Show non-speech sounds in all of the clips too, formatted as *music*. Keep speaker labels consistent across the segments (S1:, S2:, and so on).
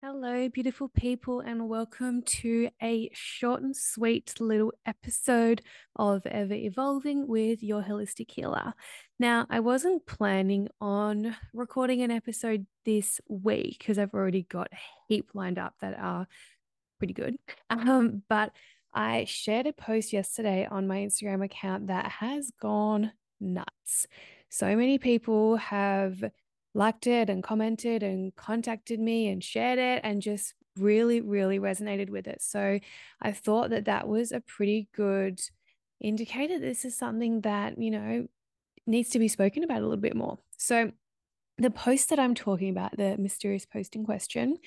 S1: Hello, beautiful people, and welcome to a short and sweet little episode of Ever Evolving with your holistic healer. Now, I wasn't planning on recording an episode this week because I've already got a heap lined up that are pretty good. *laughs* Um, but I shared a post yesterday on my Instagram account that has gone nuts. So many people have liked it and commented and contacted me and shared it and just really, really resonated with it. So I thought that that was a pretty good indicator. This is something that, you know, needs to be spoken about a little bit more. So the post that I'm talking about, the mysterious post in question,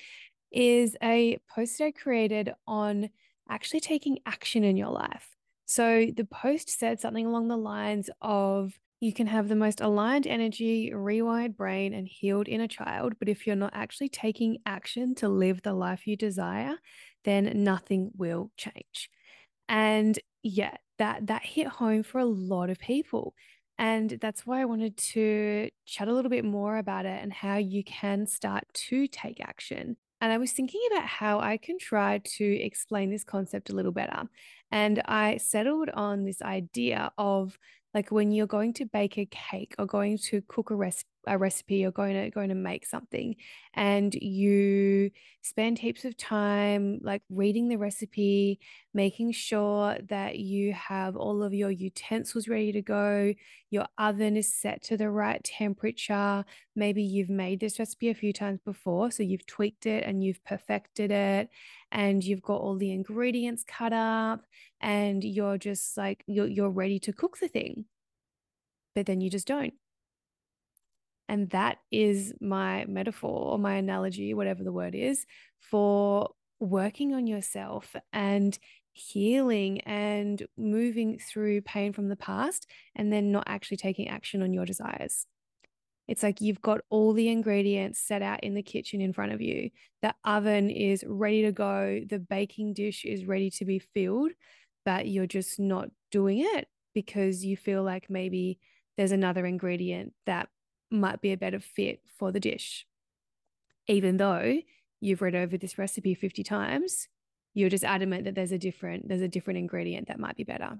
S1: is a post I created on actually taking action in your life. So the post said something along the lines of you can have the most aligned energy, rewired brain, and healed inner child, but if you're not actually taking action to live the life you desire, then nothing will change. And yeah, that that hit home for a lot of people. And that's why I wanted to chat a little bit more about it and how you can start to take action. And I was thinking about how I can try to explain this concept a little better. And I settled on this idea of like when you're going to bake a cake or going to cook a recipe a recipe or going to going to make something and you spend heaps of time like reading the recipe making sure that you have all of your utensils ready to go your oven is set to the right temperature. Maybe you've made this recipe a few times before so you've tweaked it and you've perfected it and you've got all the ingredients cut up and you're just like you're, you're ready to cook the thing. But then you just don't and that is my metaphor or my analogy, whatever the word is, for working on yourself and healing and moving through pain from the past and then not actually taking action on your desires. It's like you've got all the ingredients set out in the kitchen in front of you. The oven is ready to go. The baking dish is ready to be filled, but you're just not doing it because you feel like maybe there's another ingredient that might be a better fit for the dish. Even though you've read over this recipe 50 times, you're just adamant that there's a different there's a different ingredient that might be better.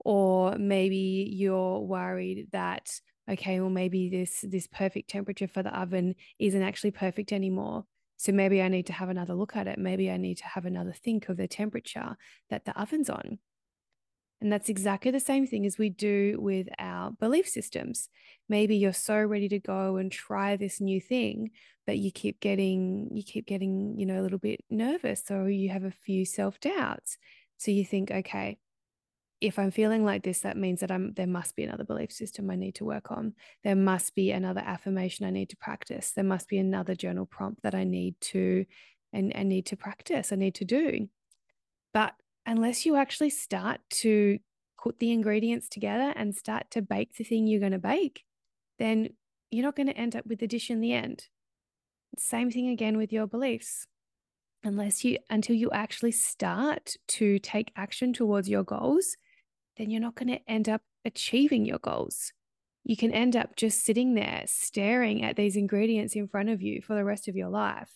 S1: Or maybe you're worried that okay, well maybe this this perfect temperature for the oven isn't actually perfect anymore. So maybe I need to have another look at it. Maybe I need to have another think of the temperature that the oven's on. And that's exactly the same thing as we do with our belief systems. Maybe you're so ready to go and try this new thing, but you keep getting you keep getting, you know, a little bit nervous or you have a few self-doubts. So you think, okay, if I'm feeling like this, that means that I'm there must be another belief system I need to work on. There must be another affirmation I need to practice. There must be another journal prompt that I need to and, and need to practice, I need to do. But unless you actually start to put the ingredients together and start to bake the thing you're going to bake, then you're not going to end up with the dish in the end. Same thing again with your beliefs. Unless you, until you actually start to take action towards your goals, then you're not going to end up achieving your goals. You can end up just sitting there staring at these ingredients in front of you for the rest of your life,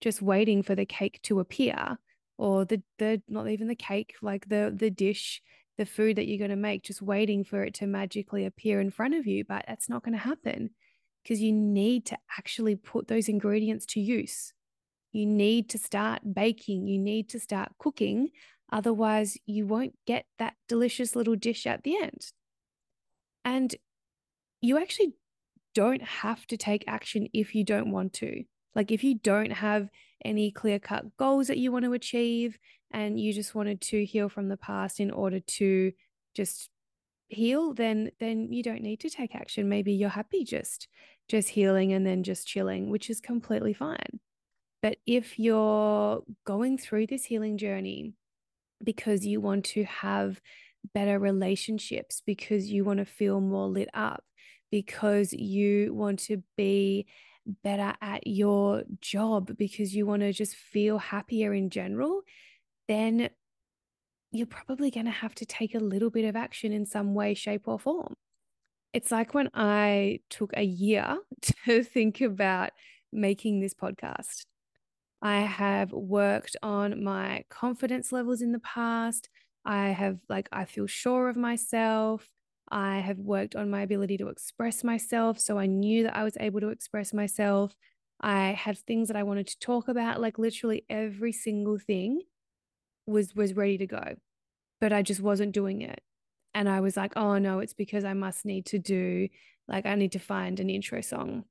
S1: just waiting for the cake to appear or the the not even the cake, like the the dish, the food that you're going to make, just waiting for it to magically appear in front of you. But that's not going to happen because you need to actually put those ingredients to use. You need to start baking, you need to start cooking. Otherwise, you won't get that delicious little dish at the end. And you actually don't have to take action if you don't want to. Like if you don't have any clear cut goals that you want to achieve and you just wanted to heal from the past in order to just heal then then you don't need to take action. Maybe you're happy just just healing and then just chilling which is completely fine. But if you're going through this healing journey because you want to have better relationships because you want to feel more lit up because you want to be better at your job because you want to just feel happier in general, then you're probably going to have to take a little bit of action in some way, shape, or form. It's like when I took a year *laughs* to think about making this podcast. I have worked on my confidence levels in the past. I have, like, I feel sure of myself. I have worked on my ability to express myself. So I knew that I was able to express myself. I had things that I wanted to talk about, like literally every single thing was was ready to go. But I just wasn't doing it. And I was like, oh no, it's because I must need to do like I need to find an intro song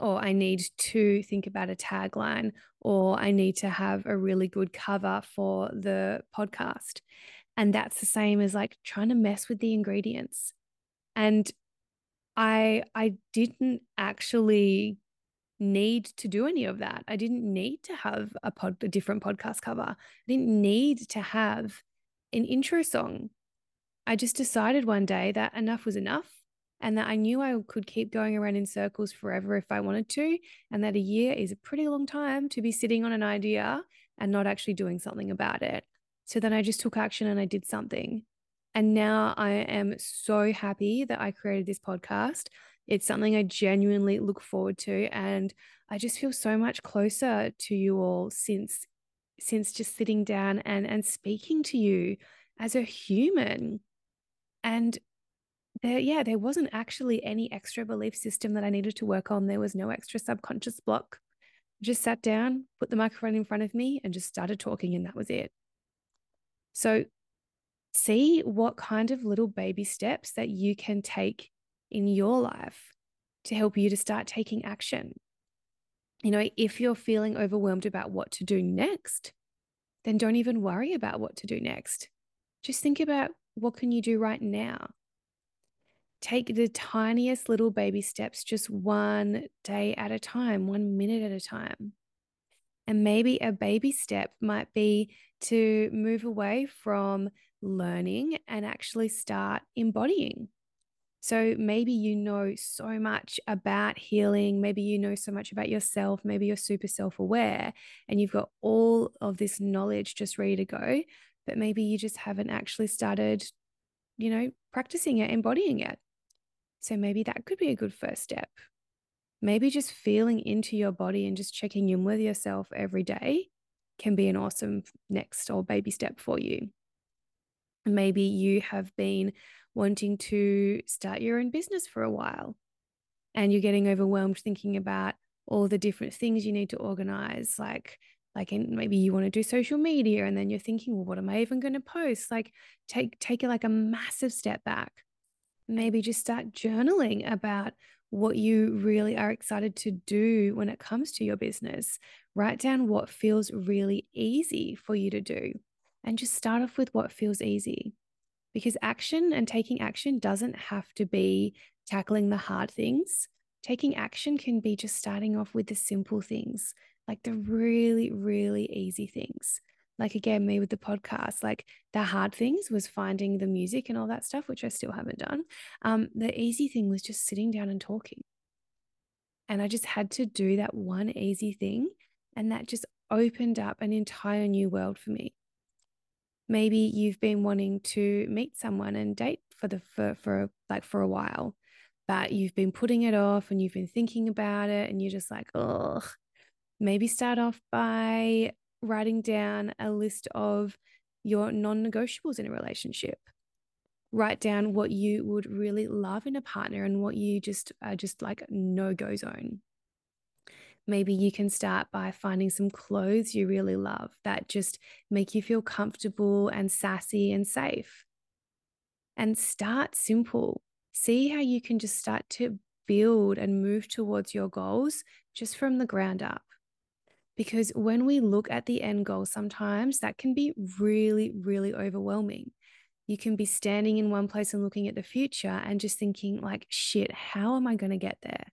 S1: or I need to think about a tagline, or I need to have a really good cover for the podcast. And that's the same as like trying to mess with the ingredients. And I I didn't actually need to do any of that. I didn't need to have a pod a different podcast cover. I didn't need to have an intro song. I just decided one day that enough was enough and that I knew I could keep going around in circles forever if I wanted to, and that a year is a pretty long time to be sitting on an idea and not actually doing something about it. So then I just took action and I did something. And now I am so happy that I created this podcast. It's something I genuinely look forward to and I just feel so much closer to you all since since just sitting down and and speaking to you as a human. And there, yeah, there wasn't actually any extra belief system that I needed to work on. There was no extra subconscious block. Just sat down, put the microphone in front of me, and just started talking, and that was it. So, see what kind of little baby steps that you can take in your life to help you to start taking action. You know, if you're feeling overwhelmed about what to do next, then don't even worry about what to do next. Just think about what can you do right now? take the tiniest little baby steps, just one day at a time, one minute at a time. And maybe a baby step might be to move away from learning and actually start embodying. So maybe you know so much about healing. Maybe you know so much about yourself. Maybe you're super self aware and you've got all of this knowledge just ready to go. But maybe you just haven't actually started, you know, practicing it, embodying it. So maybe that could be a good first step. Maybe just feeling into your body and just checking in with yourself every day can be an awesome next or baby step for you. Maybe you have been wanting to start your own business for a while and you're getting overwhelmed thinking about all the different things you need to organize like like maybe you want to do social media and then you're thinking well what am i even going to post like take take like a massive step back maybe just start journaling about what you really are excited to do when it comes to your business. Write down what feels really easy for you to do and just start off with what feels easy. Because action and taking action doesn't have to be tackling the hard things. Taking action can be just starting off with the simple things, like the really, really easy things like again me with the podcast like the hard things was finding the music and all that stuff which i still haven't done. Um, the easy thing was just sitting down and talking. And i just had to do that one easy thing and that just opened up an entire new world for me. Maybe you've been wanting to meet someone and date for the for, for like for a while but you've been putting it off and you've been thinking about it and you're just like oh maybe start off by writing down a list of your non negotiables in a relationship. Write down what you would really love in a partner and what you just are just like no go zone. Maybe you can start by finding some clothes you really love that just make you feel comfortable and sassy and safe. And start simple. See how you can just start to build and move towards your goals just from the ground up. Because when we look at the end goal, sometimes that can be really, really overwhelming. You can be standing in one place and looking at the future and just thinking, like, shit, how am I going to get there?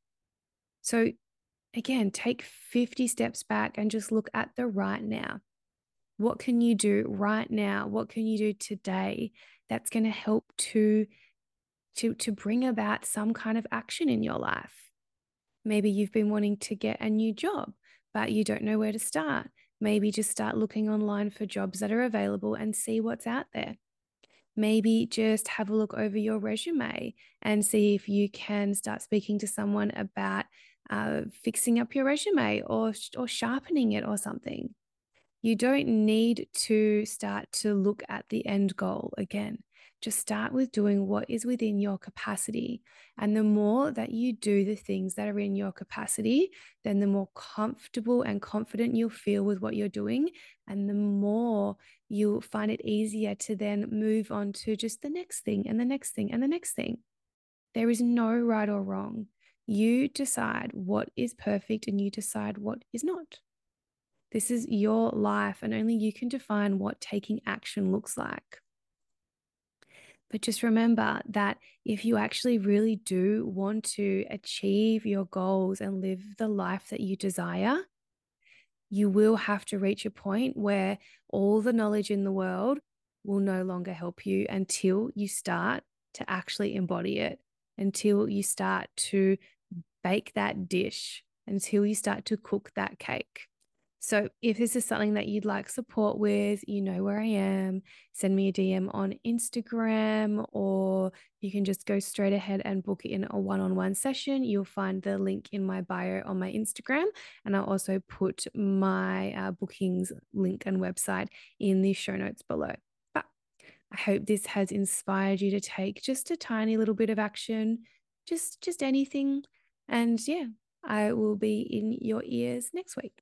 S1: So, again, take 50 steps back and just look at the right now. What can you do right now? What can you do today that's going to help to, to, to bring about some kind of action in your life? Maybe you've been wanting to get a new job but you don't know where to start. Maybe just start looking online for jobs that are available and see what's out there. Maybe just have a look over your resume and see if you can start speaking to someone about uh, fixing up your resume or, or sharpening it or something. You don't need to start to look at the end goal again. Just start with doing what is within your capacity. And the more that you do the things that are in your capacity, then the more comfortable and confident you'll feel with what you're doing. And the more you'll find it easier to then move on to just the next thing and the next thing and the next thing. There is no right or wrong. You decide what is perfect and you decide what is not. This is your life, and only you can define what taking action looks like. But just remember that if you actually really do want to achieve your goals and live the life that you desire, you will have to reach a point where all the knowledge in the world will no longer help you until you start to actually embody it, until you start to bake that dish, until you start to cook that cake. So, if this is something that you'd like support with, you know where I am. Send me a DM on Instagram, or you can just go straight ahead and book in a one on one session. You'll find the link in my bio on my Instagram. And I'll also put my uh, bookings link and website in the show notes below. But I hope this has inspired you to take just a tiny little bit of action, just just anything. And yeah, I will be in your ears next week.